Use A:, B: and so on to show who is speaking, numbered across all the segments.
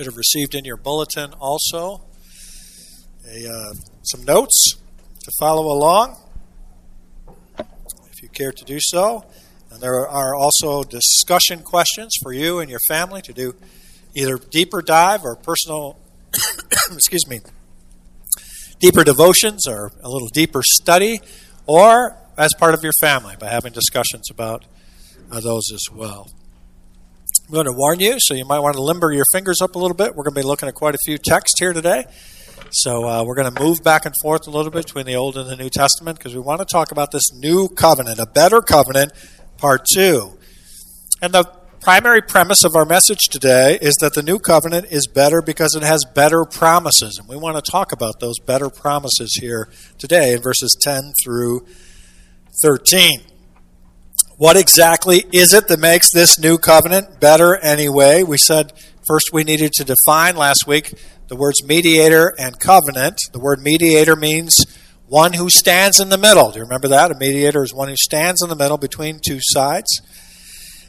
A: should have received in your bulletin also a, uh, some notes to follow along if you care to do so. And there are also discussion questions for you and your family to do either deeper dive or personal, excuse me, deeper devotions or a little deeper study, or as part of your family by having discussions about uh, those as well. I'm going to warn you, so you might want to limber your fingers up a little bit. We're going to be looking at quite a few texts here today. So uh, we're going to move back and forth a little bit between the Old and the New Testament because we want to talk about this new covenant, a better covenant, part two. And the primary premise of our message today is that the new covenant is better because it has better promises. And we want to talk about those better promises here today in verses 10 through 13. What exactly is it that makes this new covenant better anyway? We said first we needed to define last week the words mediator and covenant. The word mediator means one who stands in the middle. Do you remember that? A mediator is one who stands in the middle between two sides.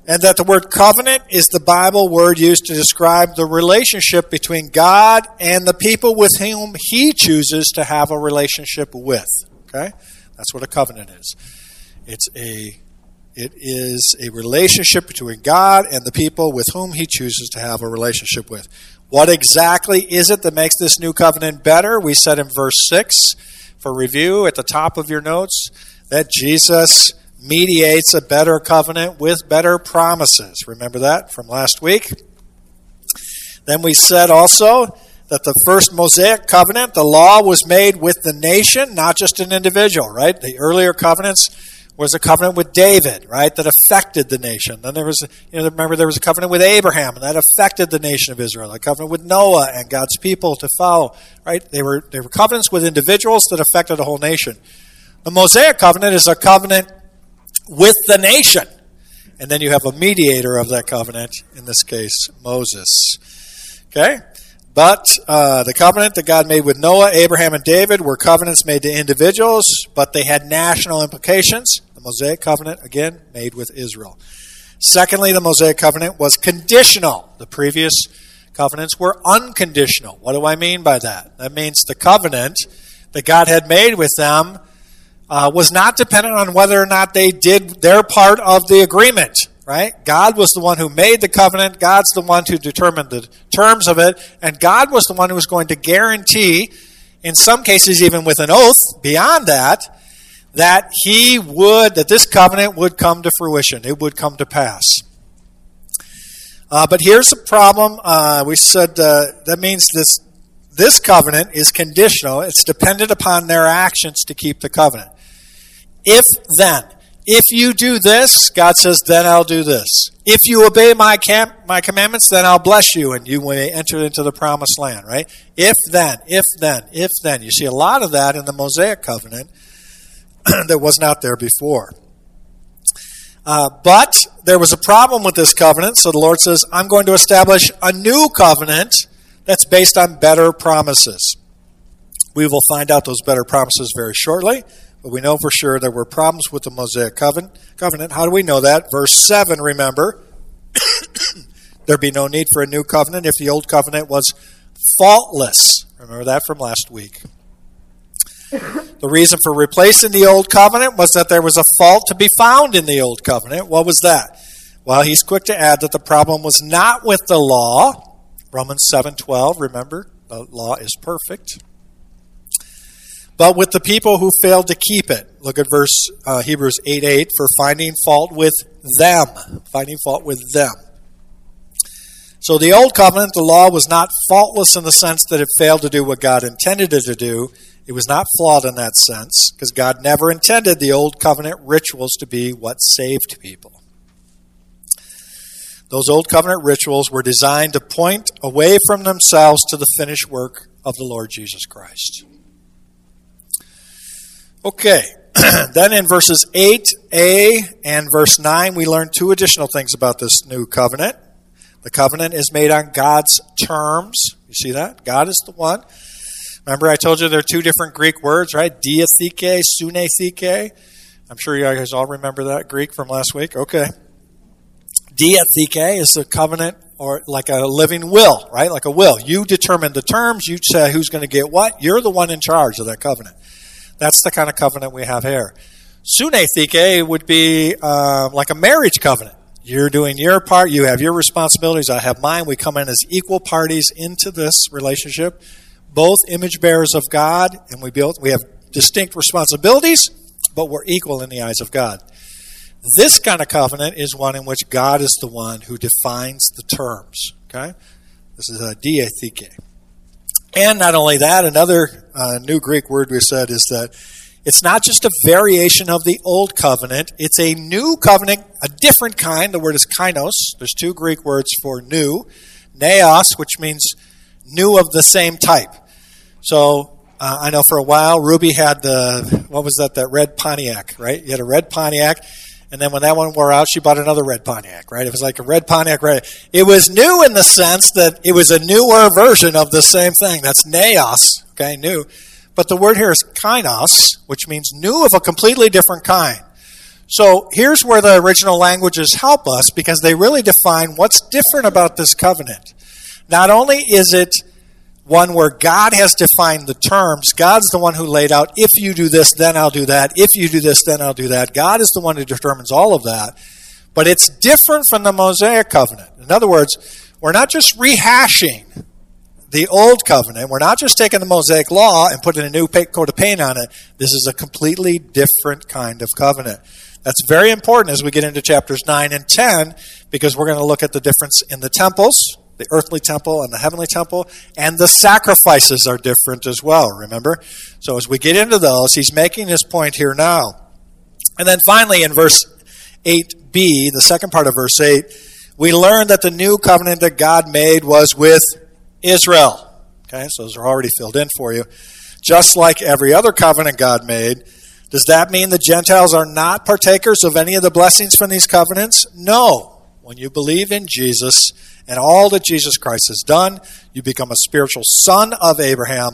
A: And that the word covenant is the Bible word used to describe the relationship between God and the people with whom He chooses to have a relationship with. Okay? That's what a covenant is. It's a it is a relationship between God and the people with whom He chooses to have a relationship with. What exactly is it that makes this new covenant better? We said in verse 6 for review at the top of your notes that Jesus mediates a better covenant with better promises. Remember that from last week? Then we said also that the first Mosaic covenant, the law was made with the nation, not just an individual, right? The earlier covenants was a covenant with David, right, that affected the nation. Then there was, you know, remember there was a covenant with Abraham, and that affected the nation of Israel. A covenant with Noah and God's people to follow, right? They were they were covenants with individuals that affected the whole nation. The Mosaic covenant is a covenant with the nation, and then you have a mediator of that covenant. In this case, Moses. Okay. But uh, the covenant that God made with Noah, Abraham, and David were covenants made to individuals, but they had national implications. The Mosaic covenant, again, made with Israel. Secondly, the Mosaic covenant was conditional. The previous covenants were unconditional. What do I mean by that? That means the covenant that God had made with them uh, was not dependent on whether or not they did their part of the agreement right? God was the one who made the covenant. God's the one who determined the terms of it. And God was the one who was going to guarantee, in some cases even with an oath beyond that, that he would, that this covenant would come to fruition. It would come to pass. Uh, but here's the problem. Uh, we said uh, that means this this covenant is conditional. It's dependent upon their actions to keep the covenant. If then, if you do this, God says, then I'll do this. If you obey my camp, my commandments, then I'll bless you and you may enter into the promised land, right? If then, if then, if then. You see a lot of that in the Mosaic covenant that was not there before. Uh, but there was a problem with this covenant, so the Lord says, I'm going to establish a new covenant that's based on better promises. We will find out those better promises very shortly. But we know for sure there were problems with the Mosaic covenant. How do we know that? Verse 7, remember, there'd be no need for a new covenant if the old covenant was faultless. Remember that from last week. The reason for replacing the old covenant was that there was a fault to be found in the old covenant. What was that? Well, he's quick to add that the problem was not with the law. Romans 7:12, remember, the law is perfect but with the people who failed to keep it. Look at verse uh, Hebrews 8 8 for finding fault with them. Finding fault with them. So the old covenant, the law, was not faultless in the sense that it failed to do what God intended it to do. It was not flawed in that sense because God never intended the old covenant rituals to be what saved people. Those old covenant rituals were designed to point away from themselves to the finished work of the Lord Jesus Christ. Okay, then in verses 8a and verse 9, we learn two additional things about this new covenant. The covenant is made on God's terms. You see that? God is the one. Remember, I told you there are two different Greek words, right? Diatheke, sunetheke. I'm sure you guys all remember that Greek from last week. Okay. Diatheke is the covenant or like a living will, right? Like a will. You determine the terms, you say who's going to get what. You're the one in charge of that covenant. That's the kind of covenant we have here. Sunethike would be uh, like a marriage covenant. You're doing your part, you have your responsibilities, I have mine. We come in as equal parties into this relationship, both image bearers of God, and we build we have distinct responsibilities, but we're equal in the eyes of God. This kind of covenant is one in which God is the one who defines the terms. Okay? This is a diatheke. And not only that, another uh, new Greek word we said is that it's not just a variation of the old covenant, it's a new covenant, a different kind. The word is kainos. There's two Greek words for new. Neos, which means new of the same type. So uh, I know for a while Ruby had the, what was that, that red Pontiac, right? You had a red Pontiac. And then when that one wore out, she bought another red Pontiac, right? It was like a red Pontiac, right? It was new in the sense that it was a newer version of the same thing. That's neos, okay, new. But the word here is kainos, which means new of a completely different kind. So here's where the original languages help us because they really define what's different about this covenant. Not only is it one where God has defined the terms, God's the one who laid out, if you do this, then I'll do that. If you do this, then I'll do that. God is the one who determines all of that. But it's different from the Mosaic covenant. In other words, we're not just rehashing the old covenant. We're not just taking the Mosaic law and putting a new coat of paint on it. This is a completely different kind of covenant. That's very important as we get into chapters 9 and 10 because we're going to look at the difference in the temples, the earthly temple and the heavenly temple, and the sacrifices are different as well, remember? So as we get into those, he's making his point here now. And then finally in verse 8b, the second part of verse 8, we learn that the new covenant that God made was with Israel. Okay, so those are already filled in for you. Just like every other covenant God made, does that mean the Gentiles are not partakers of any of the blessings from these covenants? No. When you believe in Jesus and all that Jesus Christ has done, you become a spiritual son of Abraham.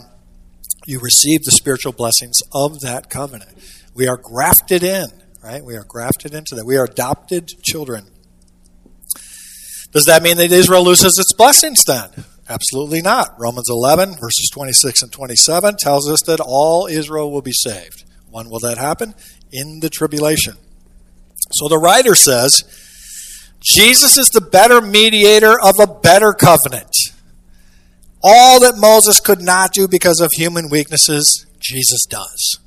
A: You receive the spiritual blessings of that covenant. We are grafted in, right? We are grafted into that. We are adopted children. Does that mean that Israel loses its blessings then? Absolutely not. Romans 11, verses 26 and 27 tells us that all Israel will be saved. When will that happen? In the tribulation. So the writer says, Jesus is the better mediator of a better covenant. All that Moses could not do because of human weaknesses, Jesus does.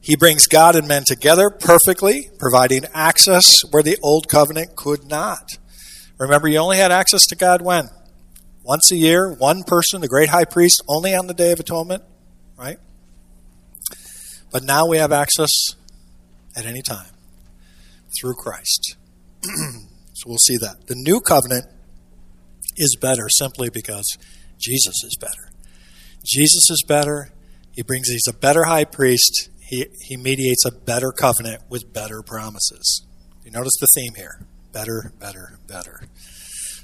A: He brings God and men together perfectly, providing access where the old covenant could not. Remember, you only had access to God when? once a year, one person, the great high priest, only on the Day of Atonement, right? But now we have access at any time through Christ. so we'll see that. The new covenant is better simply because Jesus is better. Jesus is better. He brings, he's a better high priest. He, he mediates a better covenant with better promises. You notice the theme here better, better, better.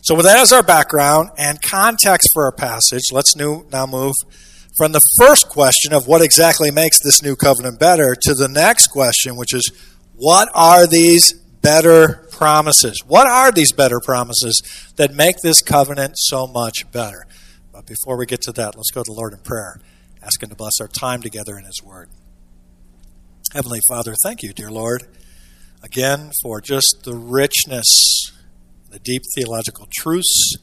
A: So, with that as our background and context for our passage, let's new, now move from the first question of what exactly makes this new covenant better to the next question, which is what are these better promises? What are these better promises that make this covenant so much better? But before we get to that, let's go to the Lord in prayer, asking to bless our time together in His Word. Heavenly Father, thank you, dear Lord, again for just the richness the deep theological truths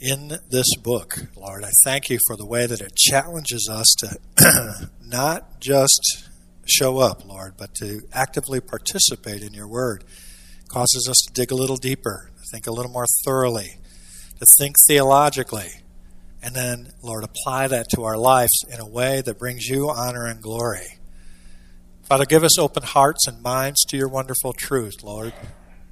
A: in this book, Lord. I thank you for the way that it challenges us to not just show up, Lord, but to actively participate in your word. Causes us to dig a little deeper, to think a little more thoroughly, to think theologically, and then, Lord, apply that to our lives in a way that brings you honor and glory. Father, give us open hearts and minds to your wonderful truth, Lord.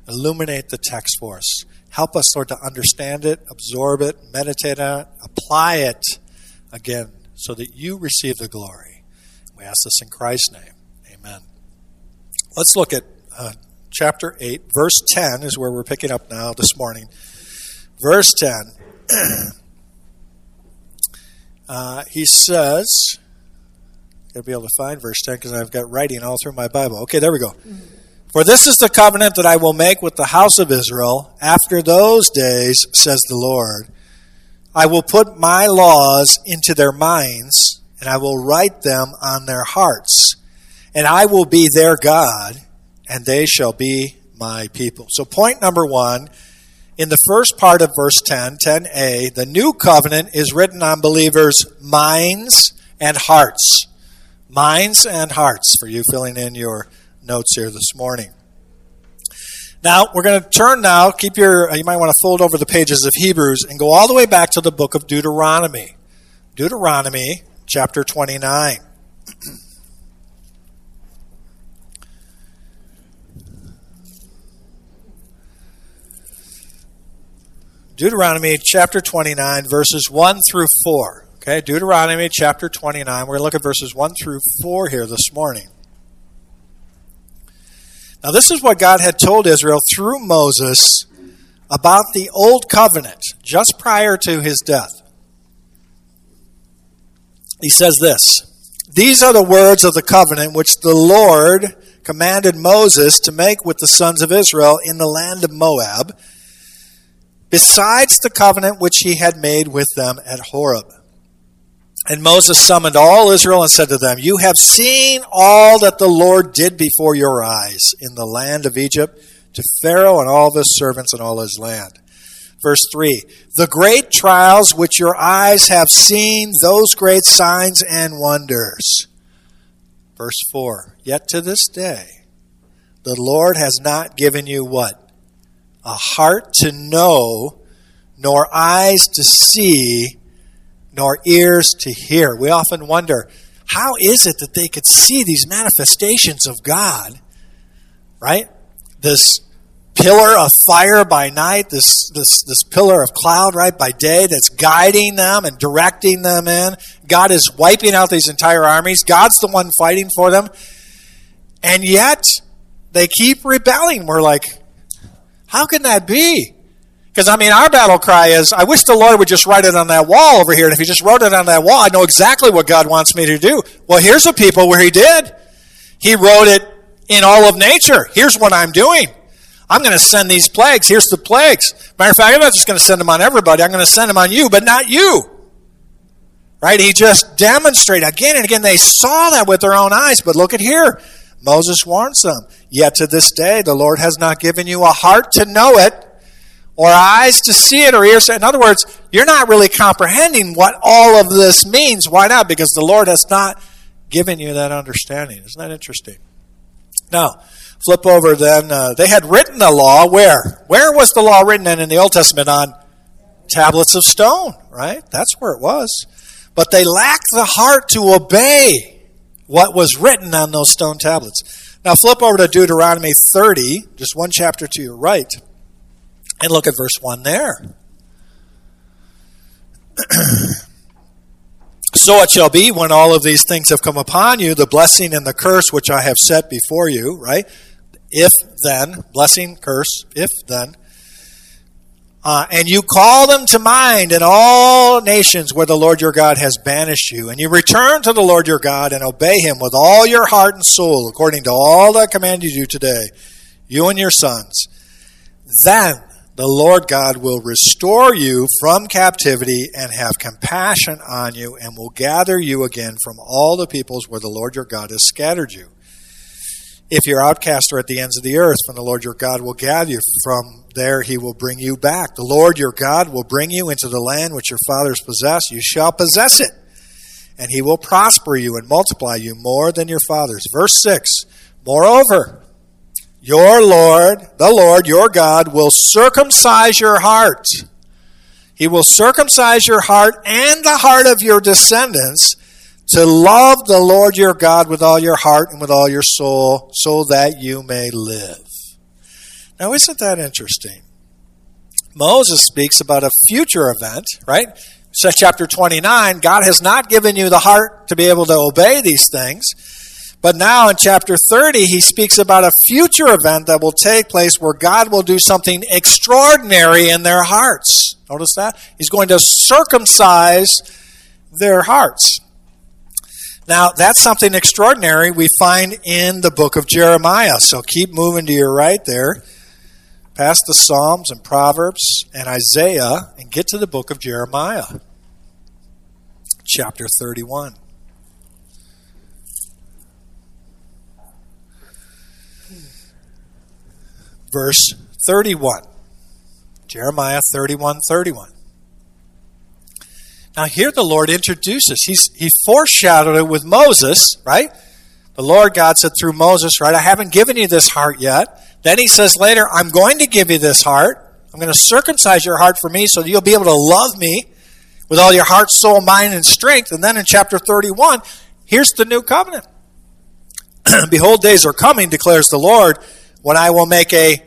A: Illuminate the text for us. Help us, Lord, to understand it, absorb it, meditate on it, apply it again so that you receive the glory. We ask this in Christ's name. Amen. Let's look at uh, chapter 8. Verse 10 is where we're picking up now this morning. Verse 10. uh, he says, I'll be able to find verse 10 because I've got writing all through my Bible. Okay, there we go. For this is the covenant that I will make with the house of Israel after those days, says the Lord. I will put my laws into their minds, and I will write them on their hearts. And I will be their God, and they shall be my people. So, point number one in the first part of verse 10, 10a, the new covenant is written on believers' minds and hearts. Minds and hearts, for you filling in your notes here this morning. Now, we're going to turn now, keep your, you might want to fold over the pages of Hebrews and go all the way back to the book of Deuteronomy. Deuteronomy chapter 29. Deuteronomy chapter 29, verses 1 through 4. Okay, Deuteronomy chapter 29. We're going to look at verses 1 through 4 here this morning. Now, this is what God had told Israel through Moses about the old covenant just prior to his death. He says this These are the words of the covenant which the Lord commanded Moses to make with the sons of Israel in the land of Moab, besides the covenant which he had made with them at Horeb. And Moses summoned all Israel and said to them, You have seen all that the Lord did before your eyes in the land of Egypt to Pharaoh and all his servants and all his land. Verse 3 The great trials which your eyes have seen, those great signs and wonders. Verse 4 Yet to this day, the Lord has not given you what? A heart to know, nor eyes to see nor ears to hear. We often wonder, how is it that they could see these manifestations of God? Right? This pillar of fire by night, this, this, this pillar of cloud, right, by day that's guiding them and directing them in. God is wiping out these entire armies. God's the one fighting for them. And yet, they keep rebelling. We're like, how can that be? Because, I mean, our battle cry is, I wish the Lord would just write it on that wall over here. And if He just wrote it on that wall, I know exactly what God wants me to do. Well, here's a people where He did. He wrote it in all of nature. Here's what I'm doing. I'm going to send these plagues. Here's the plagues. Matter of fact, I'm not just going to send them on everybody. I'm going to send them on you, but not you. Right? He just demonstrated again and again. They saw that with their own eyes, but look at here. Moses warns them. Yet to this day, the Lord has not given you a heart to know it or eyes to see it or ears to In other words, you're not really comprehending what all of this means. Why not? Because the Lord has not given you that understanding. Isn't that interesting? Now, flip over then. Uh, they had written the law where? Where was the law written in, in the Old Testament? On tablets of stone, right? That's where it was. But they lacked the heart to obey what was written on those stone tablets. Now, flip over to Deuteronomy 30, just one chapter to your right. And look at verse 1 there. so it shall be when all of these things have come upon you, the blessing and the curse which I have set before you, right? If then, blessing, curse, if then. Uh, and you call them to mind in all nations where the Lord your God has banished you. And you return to the Lord your God and obey him with all your heart and soul, according to all that I commanded you today, you and your sons. Then the Lord God will restore you from captivity and have compassion on you and will gather you again from all the peoples where the Lord your God has scattered you. If you're outcast or at the ends of the earth, from the Lord your God will gather you from there, he will bring you back. The Lord your God will bring you into the land which your fathers possessed. You shall possess it, and he will prosper you and multiply you more than your fathers. Verse 6 Moreover, your Lord, the Lord, your God, will circumcise your heart. He will circumcise your heart and the heart of your descendants to love the Lord your God with all your heart and with all your soul, so that you may live. Now, isn't that interesting? Moses speaks about a future event, right? So, chapter 29, God has not given you the heart to be able to obey these things. But now in chapter 30, he speaks about a future event that will take place where God will do something extraordinary in their hearts. Notice that? He's going to circumcise their hearts. Now, that's something extraordinary we find in the book of Jeremiah. So keep moving to your right there, past the Psalms and Proverbs and Isaiah, and get to the book of Jeremiah, chapter 31. Verse 31. Jeremiah 31 31. Now, here the Lord introduces, he's, he foreshadowed it with Moses, right? The Lord God said through Moses, right, I haven't given you this heart yet. Then he says later, I'm going to give you this heart. I'm going to circumcise your heart for me so you'll be able to love me with all your heart, soul, mind, and strength. And then in chapter 31, here's the new covenant. Behold, days are coming, declares the Lord, when I will make a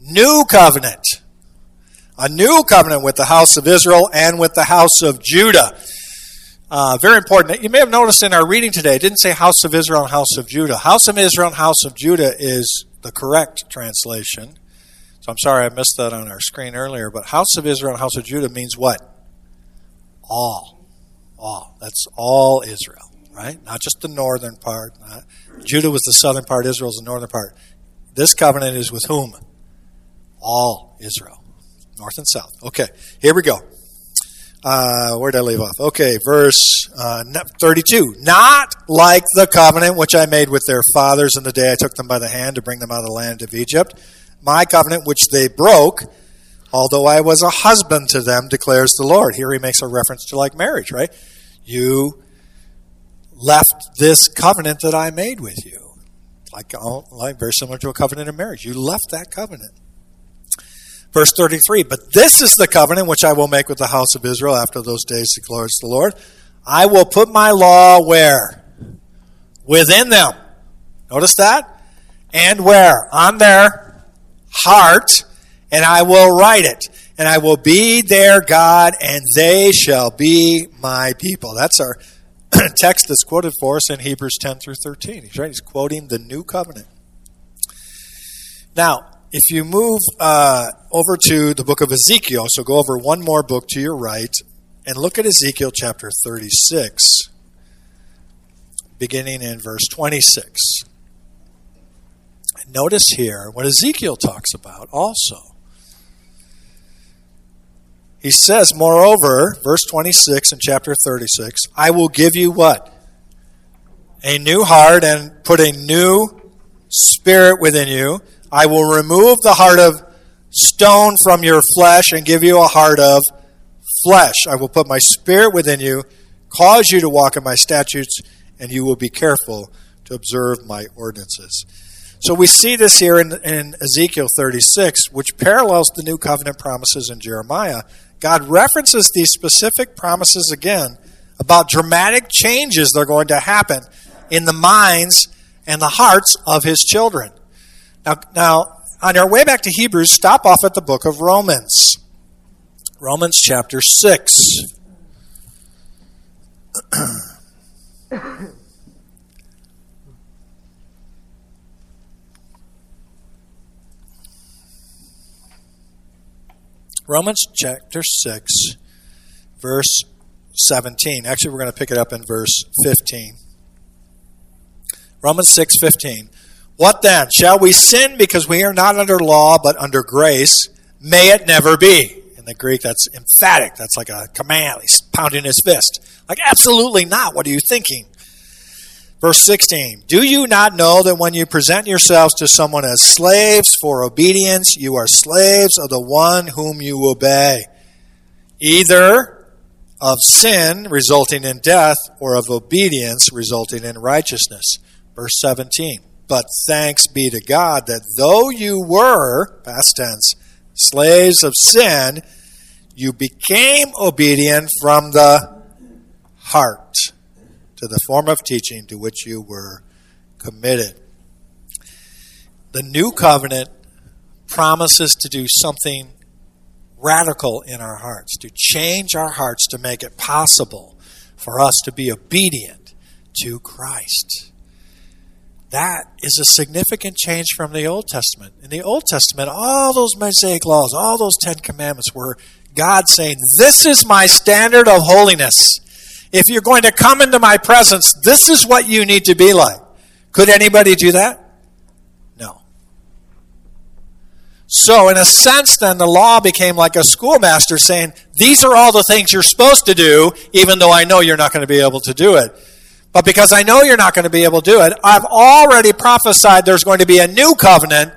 A: new covenant a new covenant with the house of Israel and with the house of Judah. Uh, very important. You may have noticed in our reading today, it didn't say house of Israel and house of Judah. House of Israel and house of Judah is the correct translation. So I'm sorry I missed that on our screen earlier. But house of Israel and house of Judah means what? All. All. That's all Israel, right? Not just the northern part. Not, Judah was the southern part, Israel is the northern part. This covenant is with whom? All Israel. North and south. Okay, here we go. Uh, where did I leave off? Okay, verse uh, 32. Not like the covenant which I made with their fathers in the day I took them by the hand to bring them out of the land of Egypt. My covenant which they broke, although I was a husband to them, declares the Lord. Here he makes a reference to like marriage, right? You left this covenant that I made with you. Like, like very similar to a covenant of marriage. You left that covenant. Verse 33 But this is the covenant which I will make with the house of Israel after those days, declares the Lord. I will put my law where? Within them. Notice that? And where? On their heart, and I will write it. And I will be their God, and they shall be my people. That's our text that's quoted for us in Hebrews 10 through 13. He's right. He's quoting the new covenant. Now, if you move uh, over to the book of Ezekiel, so go over one more book to your right and look at Ezekiel chapter 36, beginning in verse 26. Notice here what Ezekiel talks about also. He says, Moreover, verse 26 in chapter 36, I will give you what? A new heart and put a new spirit within you I will remove the heart of stone from your flesh and give you a heart of flesh. I will put my spirit within you, cause you to walk in my statutes, and you will be careful to observe my ordinances. So we see this here in, in Ezekiel 36, which parallels the new covenant promises in Jeremiah. God references these specific promises again about dramatic changes that are going to happen in the minds and the hearts of his children. Now, now, on our way back to Hebrews, stop off at the book of Romans. Romans chapter 6. Romans chapter 6, verse 17. Actually, we're going to pick it up in verse 15. Romans 6, 15. What then? Shall we sin because we are not under law but under grace? May it never be. In the Greek, that's emphatic. That's like a command. He's pounding his fist. Like, absolutely not. What are you thinking? Verse 16 Do you not know that when you present yourselves to someone as slaves for obedience, you are slaves of the one whom you obey? Either of sin resulting in death or of obedience resulting in righteousness. Verse 17 but thanks be to God that though you were, past tense, slaves of sin, you became obedient from the heart to the form of teaching to which you were committed. The new covenant promises to do something radical in our hearts, to change our hearts to make it possible for us to be obedient to Christ. That is a significant change from the Old Testament. In the Old Testament, all those Mosaic laws, all those Ten Commandments were God saying, This is my standard of holiness. If you're going to come into my presence, this is what you need to be like. Could anybody do that? No. So, in a sense, then the law became like a schoolmaster saying, These are all the things you're supposed to do, even though I know you're not going to be able to do it. But because I know you're not going to be able to do it, I've already prophesied there's going to be a new covenant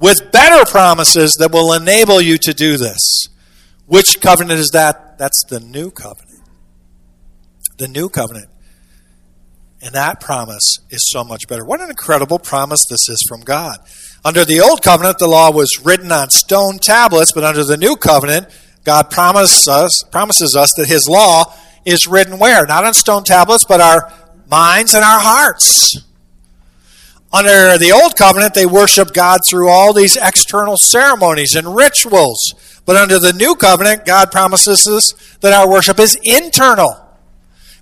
A: with better promises that will enable you to do this. Which covenant is that? That's the new covenant. The new covenant. And that promise is so much better. What an incredible promise this is from God. Under the old covenant, the law was written on stone tablets, but under the new covenant, God promises us, promises us that His law is written where? Not on stone tablets, but our minds and our hearts. Under the old covenant, they worshiped God through all these external ceremonies and rituals. But under the new covenant, God promises us that our worship is internal.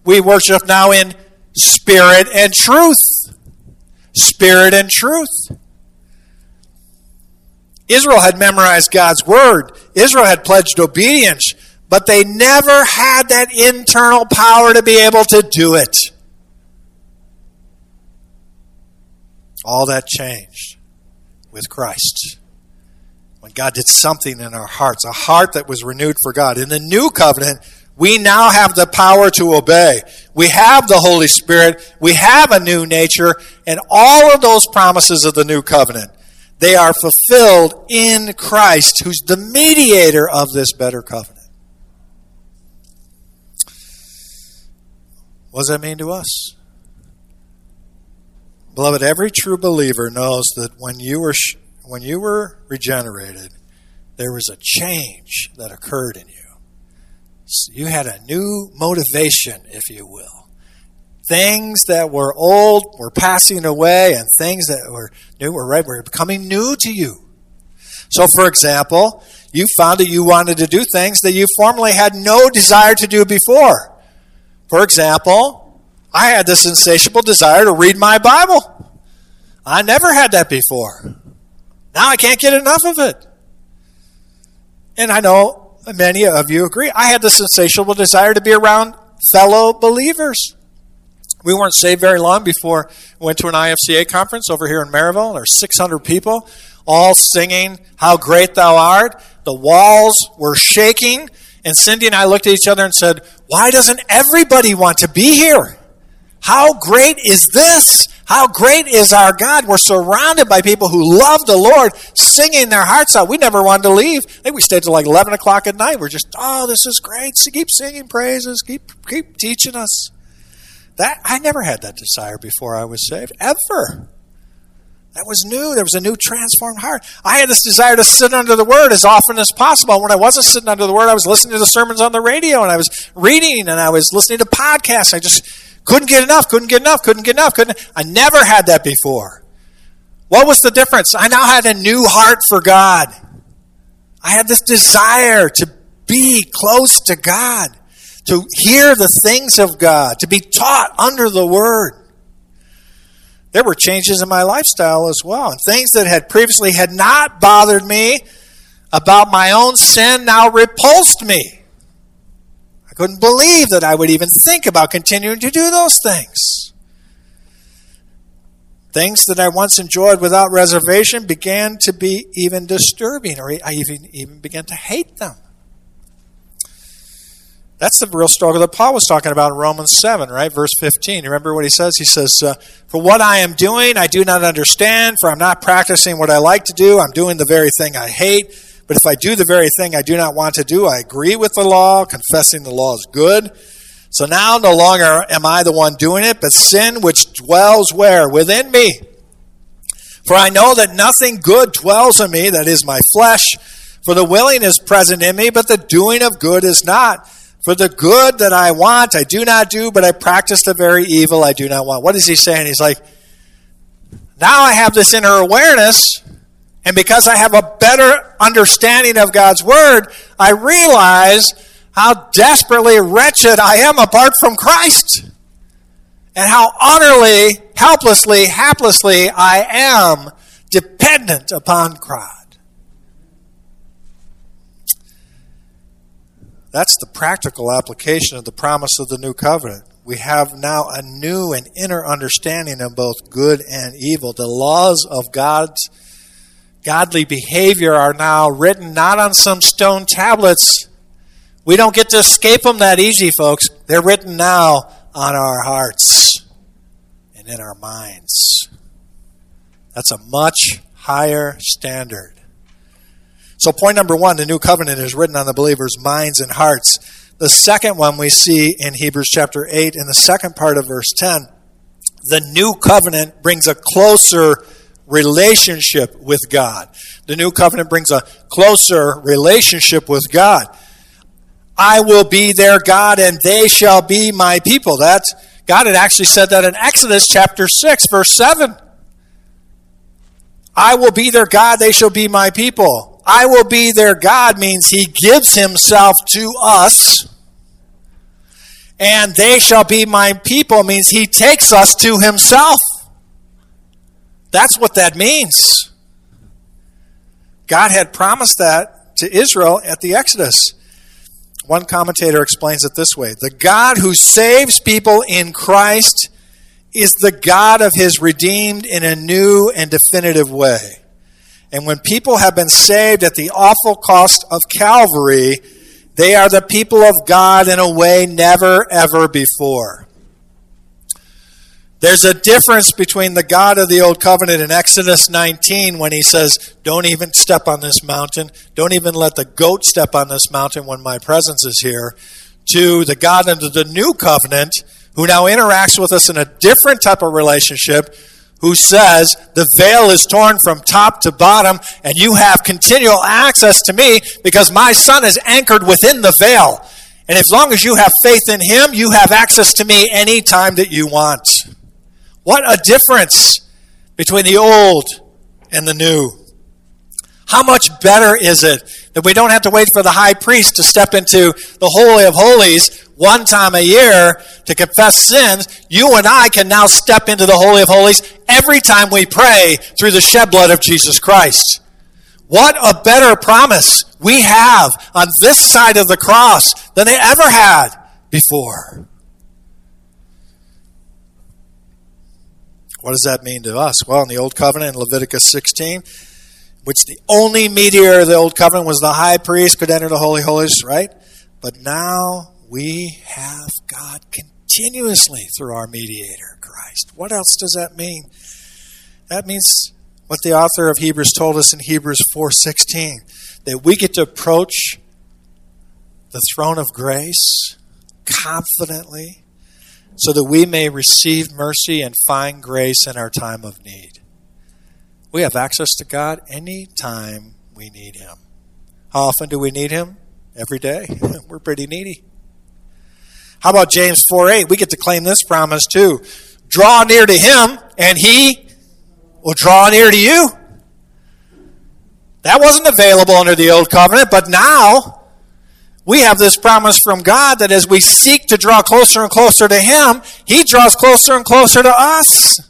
A: We worship now in spirit and truth. Spirit and truth. Israel had memorized God's word. Israel had pledged obedience, but they never had that internal power to be able to do it. All that changed with Christ. When God did something in our hearts, a heart that was renewed for God. In the new covenant, we now have the power to obey. We have the Holy Spirit. We have a new nature. And all of those promises of the new covenant, they are fulfilled in Christ, who's the mediator of this better covenant. What does that mean to us? Beloved, every true believer knows that when you were when you were regenerated, there was a change that occurred in you. So you had a new motivation, if you will. Things that were old were passing away, and things that were new were right were becoming new to you. So, for example, you found that you wanted to do things that you formerly had no desire to do before. For example, I had this insatiable desire to read my Bible. I never had that before. Now I can't get enough of it. And I know many of you agree. I had this insatiable desire to be around fellow believers. We weren't saved very long before we went to an IFCA conference over here in Maryville. There were 600 people all singing, How Great Thou Art. The walls were shaking. And Cindy and I looked at each other and said, Why doesn't everybody want to be here? How great is this? How great is our God? We're surrounded by people who love the Lord, singing their hearts out. We never wanted to leave. I think we stayed till like 11 o'clock at night. We're just, oh, this is great. So keep singing praises. Keep, keep teaching us. That I never had that desire before I was saved, ever. That was new. There was a new transformed heart. I had this desire to sit under the Word as often as possible. When I wasn't sitting under the Word, I was listening to the sermons on the radio and I was reading and I was listening to podcasts. I just couldn't get enough, couldn't get enough, couldn't get enough, couldn't. I never had that before. What was the difference? I now had a new heart for God. I had this desire to be close to God, to hear the things of God, to be taught under the Word. There were changes in my lifestyle as well, and things that had previously had not bothered me about my own sin now repulsed me. Couldn't believe that I would even think about continuing to do those things. Things that I once enjoyed without reservation began to be even disturbing, or I even, even began to hate them. That's the real struggle that Paul was talking about in Romans 7, right? Verse 15. You remember what he says? He says, uh, For what I am doing, I do not understand, for I'm not practicing what I like to do. I'm doing the very thing I hate. But if I do the very thing I do not want to do, I agree with the law, confessing the law is good. So now no longer am I the one doing it, but sin which dwells where? Within me. For I know that nothing good dwells in me, that is my flesh. For the willing is present in me, but the doing of good is not. For the good that I want, I do not do, but I practice the very evil I do not want. What is he saying? He's like, now I have this inner awareness and because I have a better understanding of God's Word, I realize how desperately wretched I am apart from Christ. And how utterly, helplessly, haplessly I am dependent upon God. That's the practical application of the promise of the new covenant. We have now a new and inner understanding of both good and evil. The laws of God's godly behavior are now written not on some stone tablets. We don't get to escape them that easy, folks. They're written now on our hearts and in our minds. That's a much higher standard. So, point number one the new covenant is written on the believer's minds and hearts. The second one we see in Hebrews chapter 8, in the second part of verse 10, the new covenant brings a closer relationship with God. The new covenant brings a closer relationship with God. I will be their God and they shall be my people. That God had actually said that in Exodus chapter 6 verse 7. I will be their God, they shall be my people. I will be their God means he gives himself to us. And they shall be my people means he takes us to himself. That's what that means. God had promised that to Israel at the Exodus. One commentator explains it this way The God who saves people in Christ is the God of his redeemed in a new and definitive way. And when people have been saved at the awful cost of Calvary, they are the people of God in a way never, ever before. There's a difference between the God of the Old Covenant in Exodus 19 when he says, Don't even step on this mountain. Don't even let the goat step on this mountain when my presence is here. To the God under the New Covenant who now interacts with us in a different type of relationship who says, The veil is torn from top to bottom, and you have continual access to me because my son is anchored within the veil. And as long as you have faith in him, you have access to me anytime that you want. What a difference between the old and the new. How much better is it that we don't have to wait for the high priest to step into the Holy of Holies one time a year to confess sins, you and I can now step into the Holy of Holies every time we pray through the shed blood of Jesus Christ. What a better promise we have on this side of the cross than they ever had before. What does that mean to us? Well, in the Old Covenant in Leviticus 16, which the only mediator of the Old Covenant was the high priest could enter the Holy Holies, right? But now we have God continuously through our mediator, Christ. What else does that mean? That means what the author of Hebrews told us in Hebrews 4:16 that we get to approach the throne of grace confidently so that we may receive mercy and find grace in our time of need. We have access to God any time we need him. How often do we need him? Every day. We're pretty needy. How about James 4 8? We get to claim this promise too. Draw near to him, and he will draw near to you. That wasn't available under the old covenant, but now we have this promise from God that as we seek to draw closer and closer to him, he draws closer and closer to us.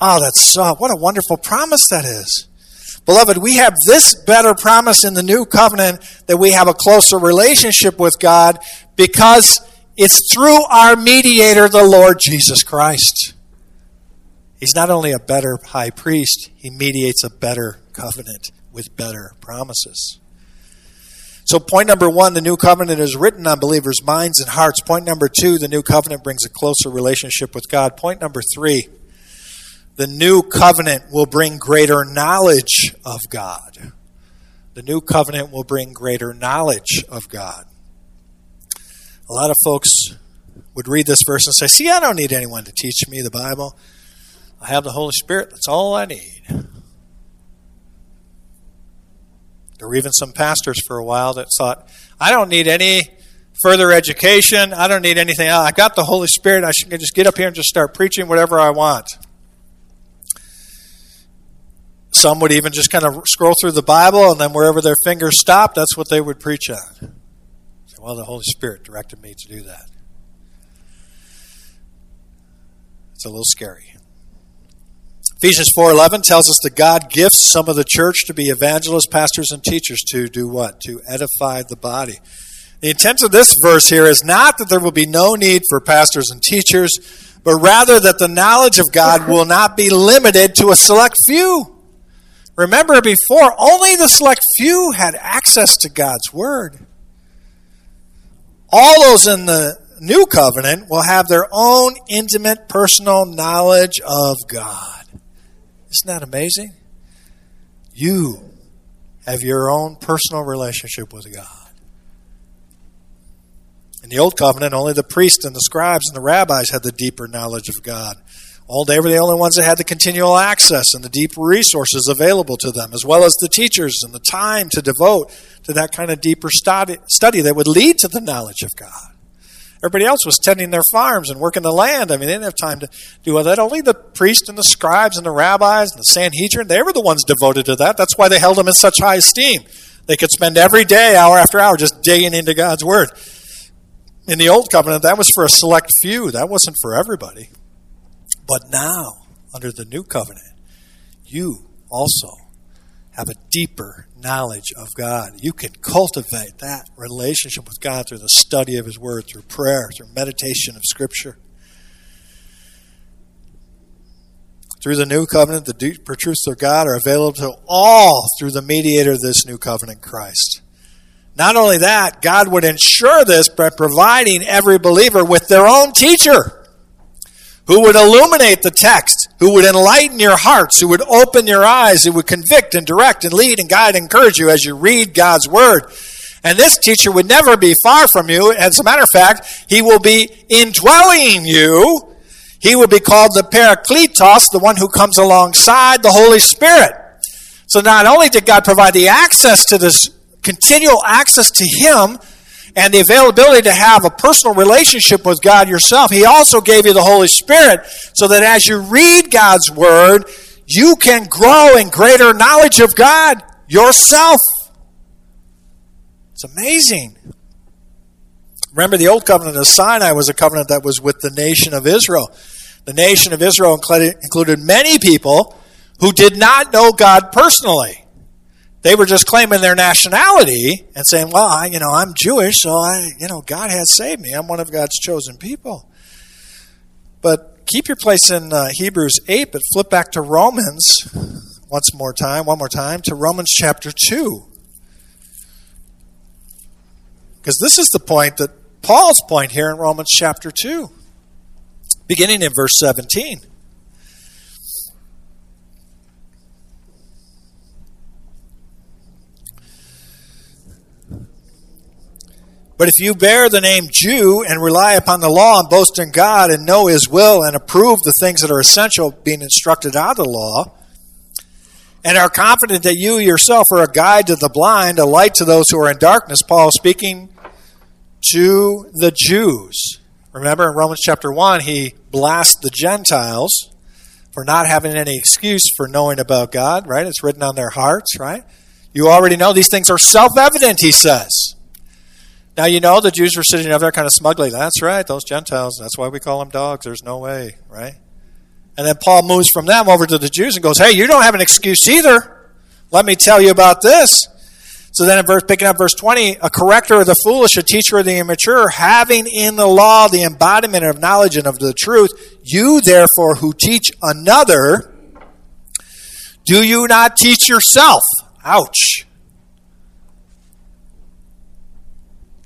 A: Oh, that's so, what a wonderful promise that is. Beloved, we have this better promise in the new covenant that we have a closer relationship with God because it's through our mediator, the Lord Jesus Christ. He's not only a better high priest, he mediates a better covenant with better promises. So, point number one, the new covenant is written on believers' minds and hearts. Point number two, the new covenant brings a closer relationship with God. Point number three, the new covenant will bring greater knowledge of God. The new covenant will bring greater knowledge of God. A lot of folks would read this verse and say, See, I don't need anyone to teach me the Bible. I have the Holy Spirit. That's all I need. There were even some pastors for a while that thought, I don't need any further education. I don't need anything. I got the Holy Spirit. I should just get up here and just start preaching whatever I want. Some would even just kind of scroll through the Bible, and then wherever their fingers stopped, that's what they would preach on. well, the Holy Spirit directed me to do that. It's a little scary. Ephesians 4:11 tells us that God gifts some of the church to be evangelists, pastors and teachers to do what? To edify the body. The intent of this verse here is not that there will be no need for pastors and teachers, but rather that the knowledge of God will not be limited to a select few. Remember before, only the select few had access to God's Word. All those in the new covenant will have their own intimate personal knowledge of God. Isn't that amazing? You have your own personal relationship with God. In the Old Covenant, only the priests and the scribes and the rabbis had the deeper knowledge of God. All they were the only ones that had the continual access and the deep resources available to them, as well as the teachers and the time to devote to that kind of deeper study, study that would lead to the knowledge of God. Everybody else was tending their farms and working the land. I mean, they didn't have time to do all that. Only the priests and the scribes and the rabbis and the Sanhedrin, they were the ones devoted to that. That's why they held them in such high esteem. They could spend every day, hour after hour, just digging into God's Word. In the Old Covenant, that was for a select few, that wasn't for everybody. But now, under the New Covenant, you also have a deeper knowledge of God. You can cultivate that relationship with God through the study of His Word, through prayer, through meditation of Scripture. Through the new covenant, the deeper truths of God are available to all through the mediator of this new covenant, Christ. Not only that, God would ensure this by providing every believer with their own teacher who would illuminate the text, who would enlighten your hearts, who would open your eyes, who would convict and direct and lead and guide and encourage you as you read God's Word. And this teacher would never be far from you. As a matter of fact, he will be indwelling you. He will be called the Parakletos, the one who comes alongside the Holy Spirit. So not only did God provide the access to this continual access to Him, and the availability to have a personal relationship with God yourself, He also gave you the Holy Spirit so that as you read God's Word, you can grow in greater knowledge of God yourself. It's amazing. Remember, the Old Covenant of Sinai was a covenant that was with the nation of Israel. The nation of Israel included many people who did not know God personally. They were just claiming their nationality and saying, "Well, I, you know, I'm Jewish, so I, you know, God has saved me. I'm one of God's chosen people." But keep your place in uh, Hebrews 8, but flip back to Romans once more time, one more time to Romans chapter 2. Because this is the point that Paul's point here in Romans chapter 2, beginning in verse 17. But if you bear the name Jew and rely upon the law and boast in God and know His will and approve the things that are essential, being instructed out of the law, and are confident that you yourself are a guide to the blind, a light to those who are in darkness, Paul speaking to the Jews. Remember in Romans chapter 1, he blasts the Gentiles for not having any excuse for knowing about God, right? It's written on their hearts, right? You already know these things are self evident, he says. Now, you know, the Jews were sitting over there kind of smugly. That's right, those Gentiles. That's why we call them dogs. There's no way, right? And then Paul moves from them over to the Jews and goes, Hey, you don't have an excuse either. Let me tell you about this. So then, in verse, picking up verse 20, a corrector of the foolish, a teacher of the immature, having in the law the embodiment of knowledge and of the truth, you therefore who teach another, do you not teach yourself? Ouch.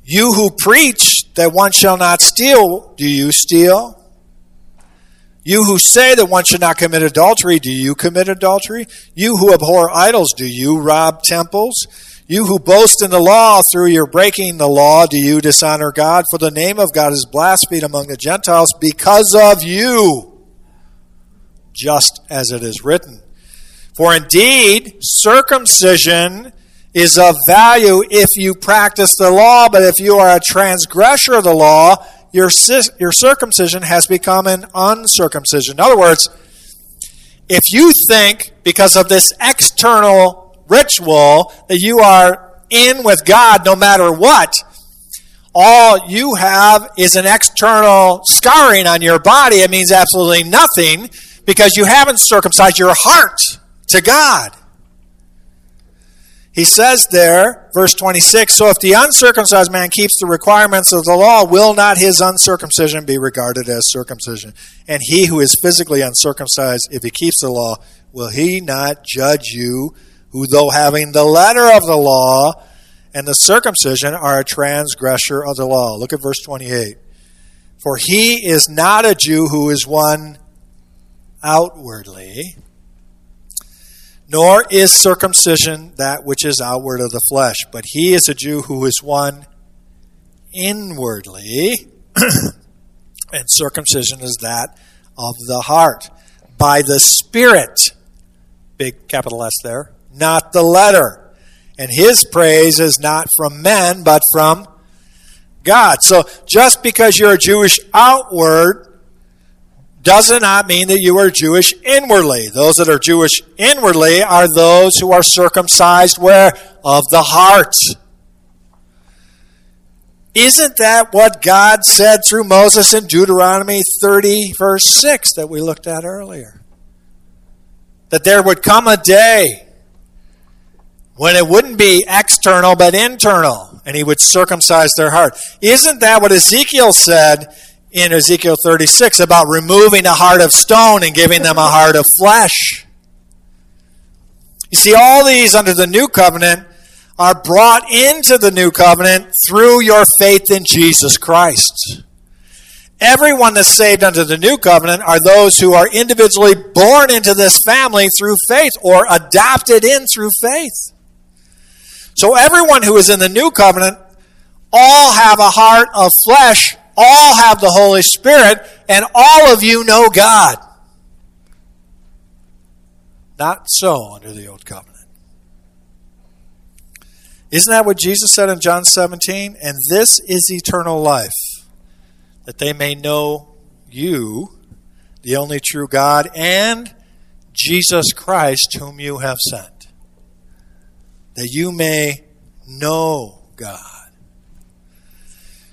A: You who preach that one shall not steal, do you steal? You who say that one should not commit adultery, do you commit adultery? You who abhor idols, do you rob temples? You who boast in the law through your breaking the law, do you dishonor God? For the name of God is blasphemed among the Gentiles because of you, just as it is written. For indeed, circumcision is of value if you practice the law, but if you are a transgressor of the law, your, your circumcision has become an uncircumcision. In other words, if you think because of this external ritual that you are in with God no matter what, all you have is an external scarring on your body. It means absolutely nothing because you haven't circumcised your heart to God. He says there, verse 26 So if the uncircumcised man keeps the requirements of the law, will not his uncircumcision be regarded as circumcision? And he who is physically uncircumcised, if he keeps the law, will he not judge you, who though having the letter of the law and the circumcision are a transgressor of the law? Look at verse 28. For he is not a Jew who is one outwardly nor is circumcision that which is outward of the flesh, but he is a Jew who is one inwardly, and circumcision is that of the heart, by the Spirit, big capital S there, not the letter. And his praise is not from men, but from God. So just because you're a Jewish outward does it not mean that you are Jewish inwardly. Those that are Jewish inwardly are those who are circumcised where? Of the heart. Isn't that what God said through Moses in Deuteronomy 30, verse 6, that we looked at earlier? That there would come a day when it wouldn't be external but internal, and he would circumcise their heart. Isn't that what Ezekiel said in Ezekiel 36 about removing a heart of stone and giving them a heart of flesh. You see, all these under the new covenant are brought into the new covenant through your faith in Jesus Christ. Everyone that's saved under the new covenant are those who are individually born into this family through faith or adopted in through faith. So everyone who is in the new covenant all have a heart of flesh all have the Holy Spirit, and all of you know God. Not so under the Old Covenant. Isn't that what Jesus said in John 17? And this is eternal life, that they may know you, the only true God, and Jesus Christ, whom you have sent. That you may know God.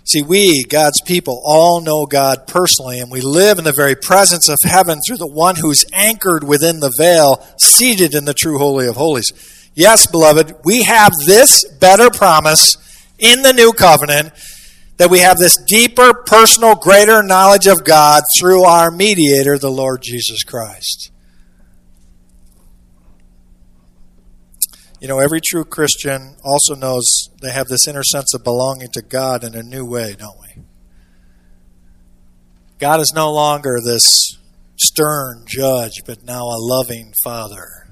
A: See, we, God's people, all know God personally, and we live in the very presence of heaven through the one who's anchored within the veil, seated in the true Holy of Holies. Yes, beloved, we have this better promise in the new covenant that we have this deeper, personal, greater knowledge of God through our mediator, the Lord Jesus Christ. You know, every true Christian also knows they have this inner sense of belonging to God in a new way, don't we? God is no longer this stern judge, but now a loving Father.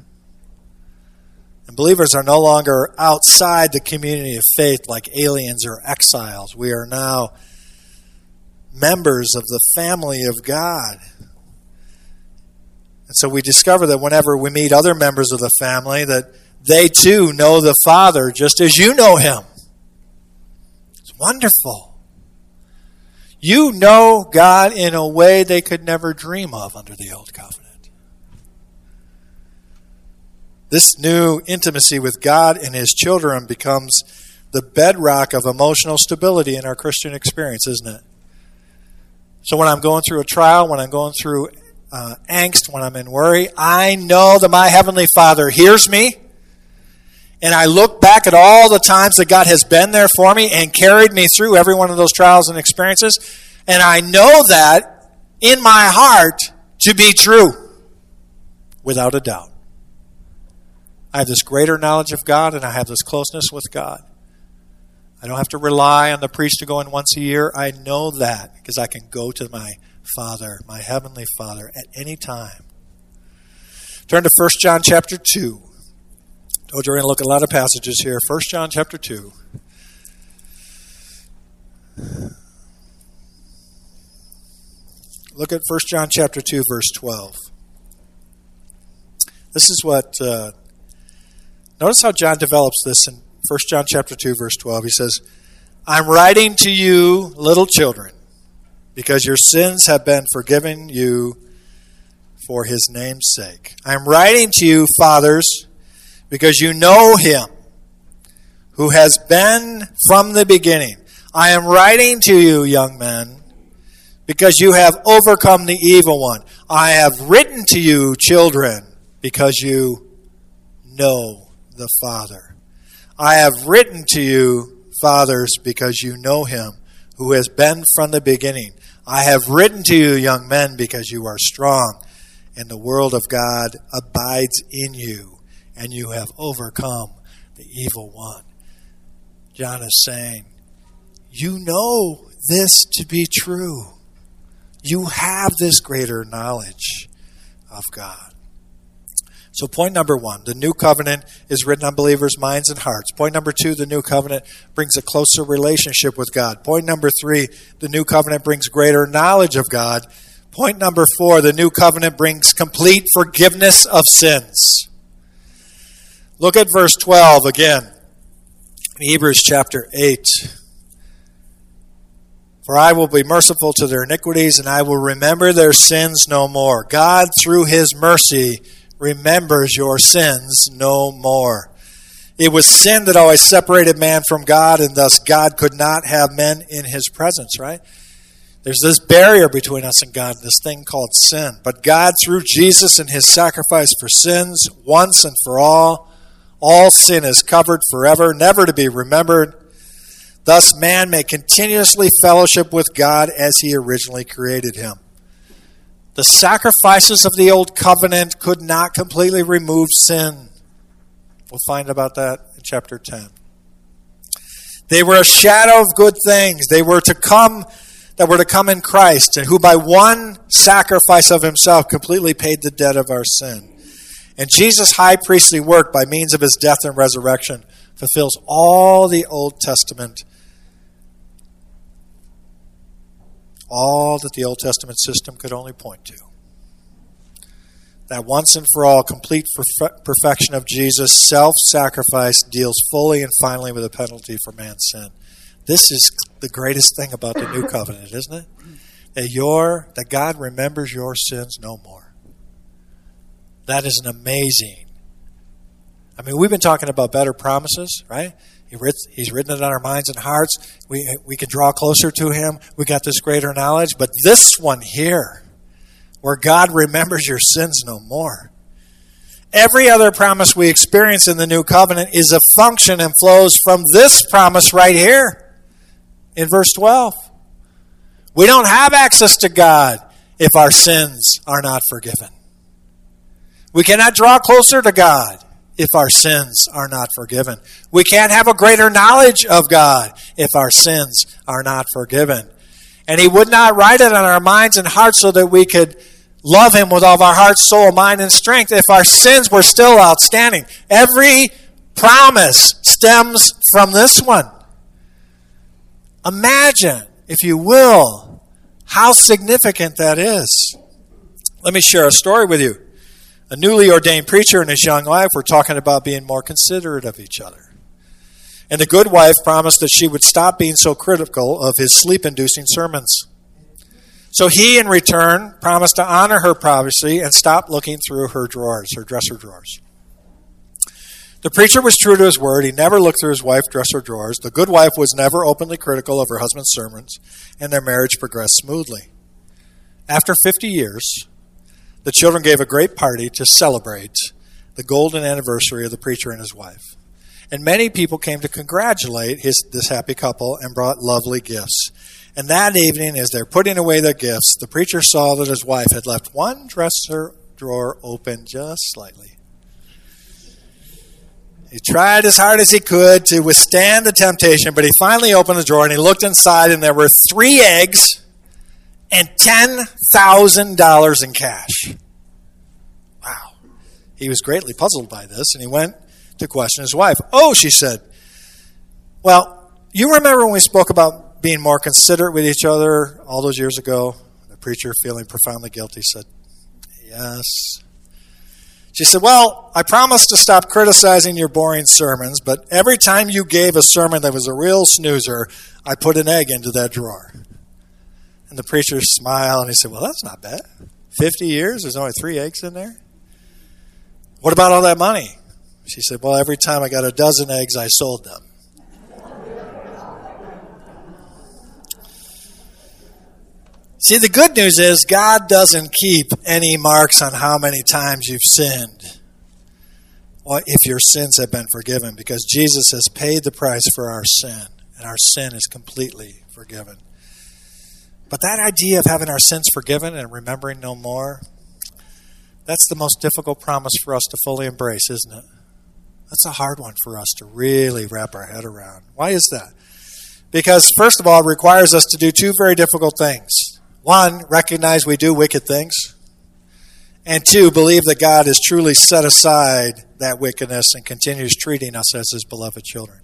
A: And believers are no longer outside the community of faith like aliens or exiles. We are now members of the family of God. And so we discover that whenever we meet other members of the family, that they too know the Father just as you know Him. It's wonderful. You know God in a way they could never dream of under the Old Covenant. This new intimacy with God and His children becomes the bedrock of emotional stability in our Christian experience, isn't it? So when I'm going through a trial, when I'm going through uh, angst, when I'm in worry, I know that my Heavenly Father hears me and I look back at all the times that God has been there for me and carried me through every one of those trials and experiences, and I know that in my heart to be true, without a doubt. I have this greater knowledge of God and I have this closeness with God. I don't have to rely on the priest to go in once a year. I know that because I can go to my Father, my Heavenly Father, at any time. Turn to 1 John chapter 2. Told you we're going to look at a lot of passages here. 1 John chapter 2. Look at 1 John chapter 2, verse 12. This is what. Uh, notice how John develops this in 1 John chapter 2, verse 12. He says, I'm writing to you, little children, because your sins have been forgiven you for his name's sake. I'm writing to you, fathers because you know him who has been from the beginning. I am writing to you, young men, because you have overcome the evil one. I have written to you, children, because you know the Father. I have written to you, fathers, because you know him who has been from the beginning. I have written to you, young men, because you are strong, and the world of God abides in you, and you have overcome the evil one. John is saying, You know this to be true. You have this greater knowledge of God. So, point number one the new covenant is written on believers' minds and hearts. Point number two the new covenant brings a closer relationship with God. Point number three the new covenant brings greater knowledge of God. Point number four the new covenant brings complete forgiveness of sins. Look at verse 12 again Hebrews chapter 8. For I will be merciful to their iniquities, and I will remember their sins no more. God, through his mercy, remembers your sins no more. It was sin that always separated man from God, and thus God could not have men in his presence, right? There's this barrier between us and God, this thing called sin. But God, through Jesus and his sacrifice for sins, once and for all, all sin is covered forever, never to be remembered. Thus, man may continuously fellowship with God as he originally created him. The sacrifices of the old covenant could not completely remove sin. We'll find about that in chapter 10. They were a shadow of good things. They were to come that were to come in Christ, and who by one sacrifice of himself completely paid the debt of our sin. And Jesus' high priestly work by means of his death and resurrection fulfills all the Old Testament all that the Old Testament system could only point to. That once and for all complete perfection of Jesus' self sacrifice deals fully and finally with the penalty for man's sin. This is the greatest thing about the new covenant, isn't it? That your that God remembers your sins no more. That is an amazing. I mean, we've been talking about better promises, right? He's written it on our minds and hearts. We, we can draw closer to Him. We got this greater knowledge. But this one here, where God remembers your sins no more. Every other promise we experience in the new covenant is a function and flows from this promise right here in verse 12. We don't have access to God if our sins are not forgiven. We cannot draw closer to God if our sins are not forgiven. We can't have a greater knowledge of God if our sins are not forgiven. And He would not write it on our minds and hearts so that we could love Him with all of our heart, soul, mind, and strength if our sins were still outstanding. Every promise stems from this one. Imagine, if you will, how significant that is. Let me share a story with you a newly ordained preacher and his young wife were talking about being more considerate of each other. And the good wife promised that she would stop being so critical of his sleep inducing sermons. So he, in return, promised to honor her privacy and stop looking through her drawers, her dresser drawers. The preacher was true to his word. He never looked through his wife's dresser drawers. The good wife was never openly critical of her husband's sermons, and their marriage progressed smoothly. After 50 years, the children gave a great party to celebrate the golden anniversary of the preacher and his wife. And many people came to congratulate his, this happy couple and brought lovely gifts. And that evening, as they're putting away their gifts, the preacher saw that his wife had left one dresser drawer open just slightly. He tried as hard as he could to withstand the temptation, but he finally opened the drawer and he looked inside, and there were three eggs and $10,000 in cash. Wow. He was greatly puzzled by this, and he went to question his wife. Oh, she said, Well, you remember when we spoke about being more considerate with each other all those years ago? The preacher, feeling profoundly guilty, said, Yes. She said, Well, I promised to stop criticizing your boring sermons, but every time you gave a sermon that was a real snoozer, I put an egg into that drawer. And the preacher smiled and he said, Well, that's not bad. 50 years, there's only three eggs in there. What about all that money? She said, Well, every time I got a dozen eggs, I sold them. See, the good news is God doesn't keep any marks on how many times you've sinned. Well, if your sins have been forgiven, because Jesus has paid the price for our sin, and our sin is completely forgiven. But that idea of having our sins forgiven and remembering no more, that's the most difficult promise for us to fully embrace, isn't it? That's a hard one for us to really wrap our head around. Why is that? Because, first of all, it requires us to do two very difficult things. One, recognize we do wicked things. And two, believe that God has truly set aside that wickedness and continues treating us as his beloved children.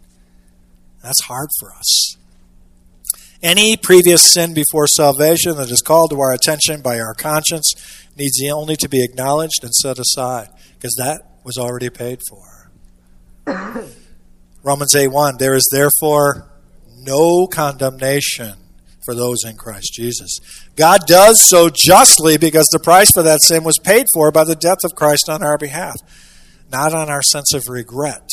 A: That's hard for us. Any previous sin before salvation that is called to our attention by our conscience needs only to be acknowledged and set aside because that was already paid for. Romans 8 1 There is therefore no condemnation for those in Christ Jesus. God does so justly because the price for that sin was paid for by the death of Christ on our behalf, not on our sense of regret.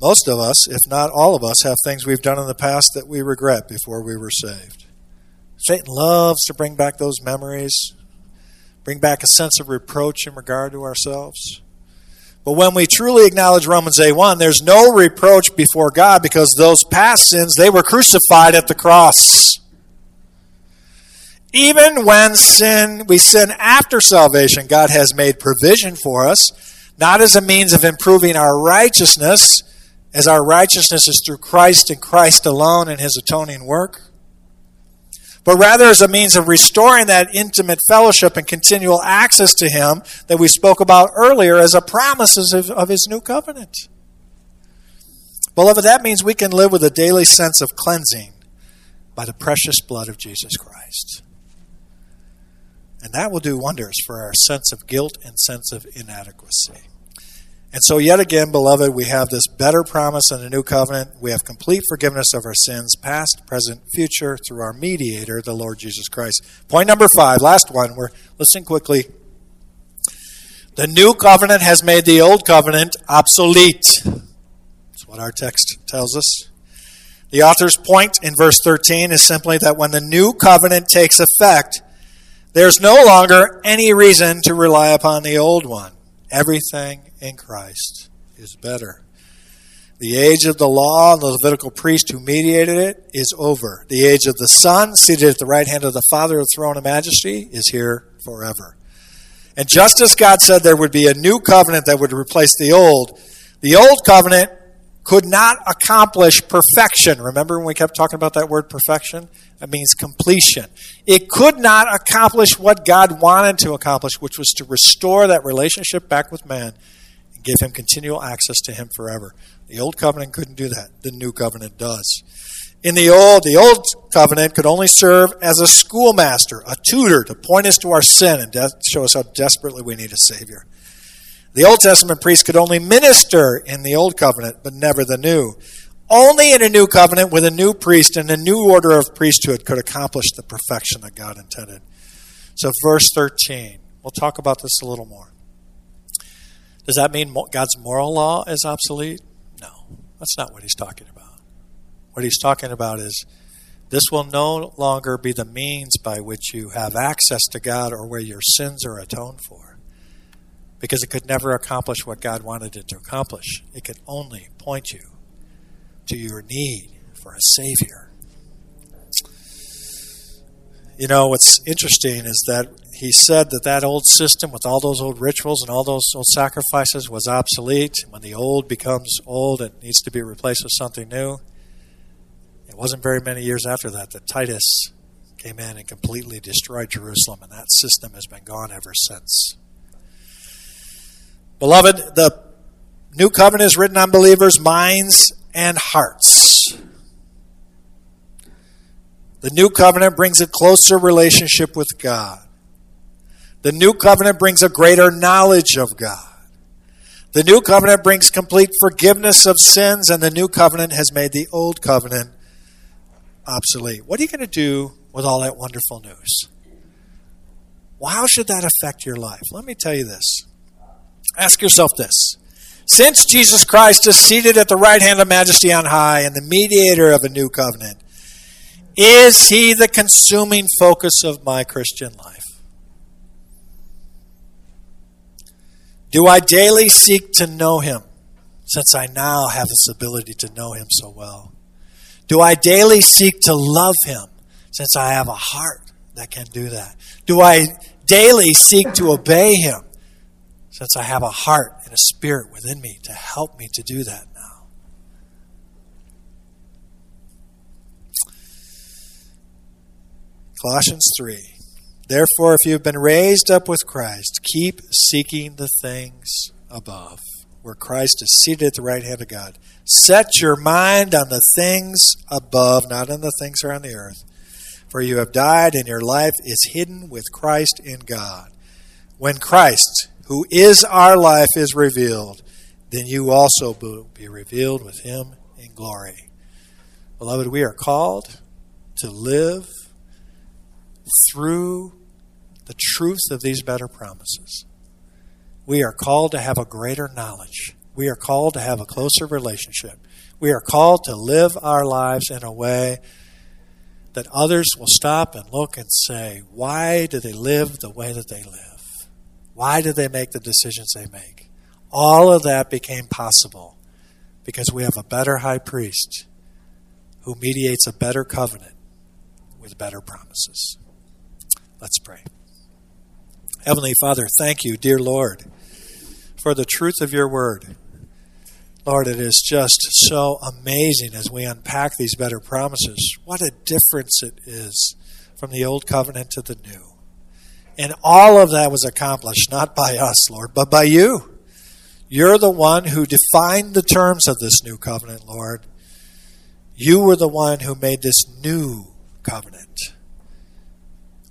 A: Most of us, if not all of us, have things we've done in the past that we regret before we were saved. Satan loves to bring back those memories, bring back a sense of reproach in regard to ourselves. But when we truly acknowledge Romans 8 1, there's no reproach before God because those past sins, they were crucified at the cross. Even when sin we sin after salvation, God has made provision for us, not as a means of improving our righteousness, as our righteousness is through Christ and Christ alone and his atoning work, but rather as a means of restoring that intimate fellowship and continual access to him that we spoke about earlier as a promise of, of his new covenant. Beloved, that means we can live with a daily sense of cleansing by the precious blood of Jesus Christ. And that will do wonders for our sense of guilt and sense of inadequacy. And so, yet again, beloved, we have this better promise in the new covenant. We have complete forgiveness of our sins, past, present, future, through our mediator, the Lord Jesus Christ. Point number five, last one. We're listening quickly. The new covenant has made the old covenant obsolete. That's what our text tells us. The author's point in verse 13 is simply that when the new covenant takes effect, there's no longer any reason to rely upon the old one. Everything in Christ is better. The age of the law and the Levitical priest who mediated it is over. The age of the Son, seated at the right hand of the Father of the throne of majesty, is here forever. And just as God said there would be a new covenant that would replace the old, the old covenant could not accomplish perfection. Remember when we kept talking about that word perfection? That means completion. It could not accomplish what God wanted to accomplish, which was to restore that relationship back with man and give him continual access to him forever. The old covenant couldn't do that. The new covenant does. In the old, the old covenant could only serve as a schoolmaster, a tutor to point us to our sin and de- show us how desperately we need a savior. The Old Testament priest could only minister in the old covenant, but never the new. Only in a new covenant with a new priest and a new order of priesthood could accomplish the perfection that God intended. So, verse 13, we'll talk about this a little more. Does that mean God's moral law is obsolete? No, that's not what he's talking about. What he's talking about is this will no longer be the means by which you have access to God or where your sins are atoned for. Because it could never accomplish what God wanted it to accomplish. It could only point you to your need for a Savior. You know, what's interesting is that he said that that old system with all those old rituals and all those old sacrifices was obsolete. When the old becomes old, it needs to be replaced with something new. It wasn't very many years after that that Titus came in and completely destroyed Jerusalem, and that system has been gone ever since. Beloved, the new covenant is written on believers' minds and hearts. The new covenant brings a closer relationship with God. The new covenant brings a greater knowledge of God. The new covenant brings complete forgiveness of sins, and the new covenant has made the old covenant obsolete. What are you going to do with all that wonderful news? Well, how should that affect your life? Let me tell you this. Ask yourself this. Since Jesus Christ is seated at the right hand of majesty on high and the mediator of a new covenant, Is He the consuming focus of my Christian life? Do I daily seek to know Him, since I now have this ability to know Him so well? Do I daily seek to love Him, since I have a heart that can do that? Do I daily seek to obey Him, since I have a heart and a spirit within me to help me to do that now? Colossians 3. Therefore, if you have been raised up with Christ, keep seeking the things above, where Christ is seated at the right hand of God. Set your mind on the things above, not on the things that are on the earth. For you have died, and your life is hidden with Christ in God. When Christ, who is our life, is revealed, then you also will be revealed with him in glory. Beloved, we are called to live through the truth of these better promises. We are called to have a greater knowledge. We are called to have a closer relationship. We are called to live our lives in a way that others will stop and look and say, why do they live the way that they live? Why do they make the decisions they make? All of that became possible because we have a better high priest who mediates a better covenant with better promises. Let's pray. Heavenly Father, thank you, dear Lord, for the truth of your word. Lord, it is just so amazing as we unpack these better promises. What a difference it is from the old covenant to the new. And all of that was accomplished not by us, Lord, but by you. You're the one who defined the terms of this new covenant, Lord. You were the one who made this new covenant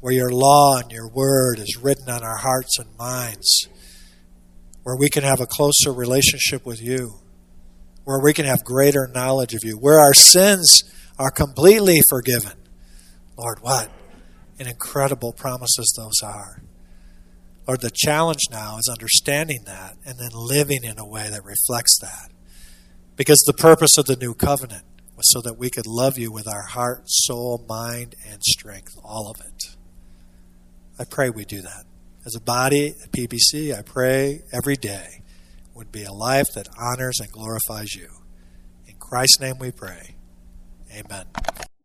A: where your law and your word is written on our hearts and minds, where we can have a closer relationship with you, where we can have greater knowledge of you, where our sins are completely forgiven. Lord, what an incredible promises those are. Lord, the challenge now is understanding that and then living in a way that reflects that. Because the purpose of the new covenant was so that we could love you with our heart, soul, mind, and strength, all of it. I pray we do that. As a body at PBC, I pray every day would be a life that honors and glorifies you. In Christ's name we pray. Amen.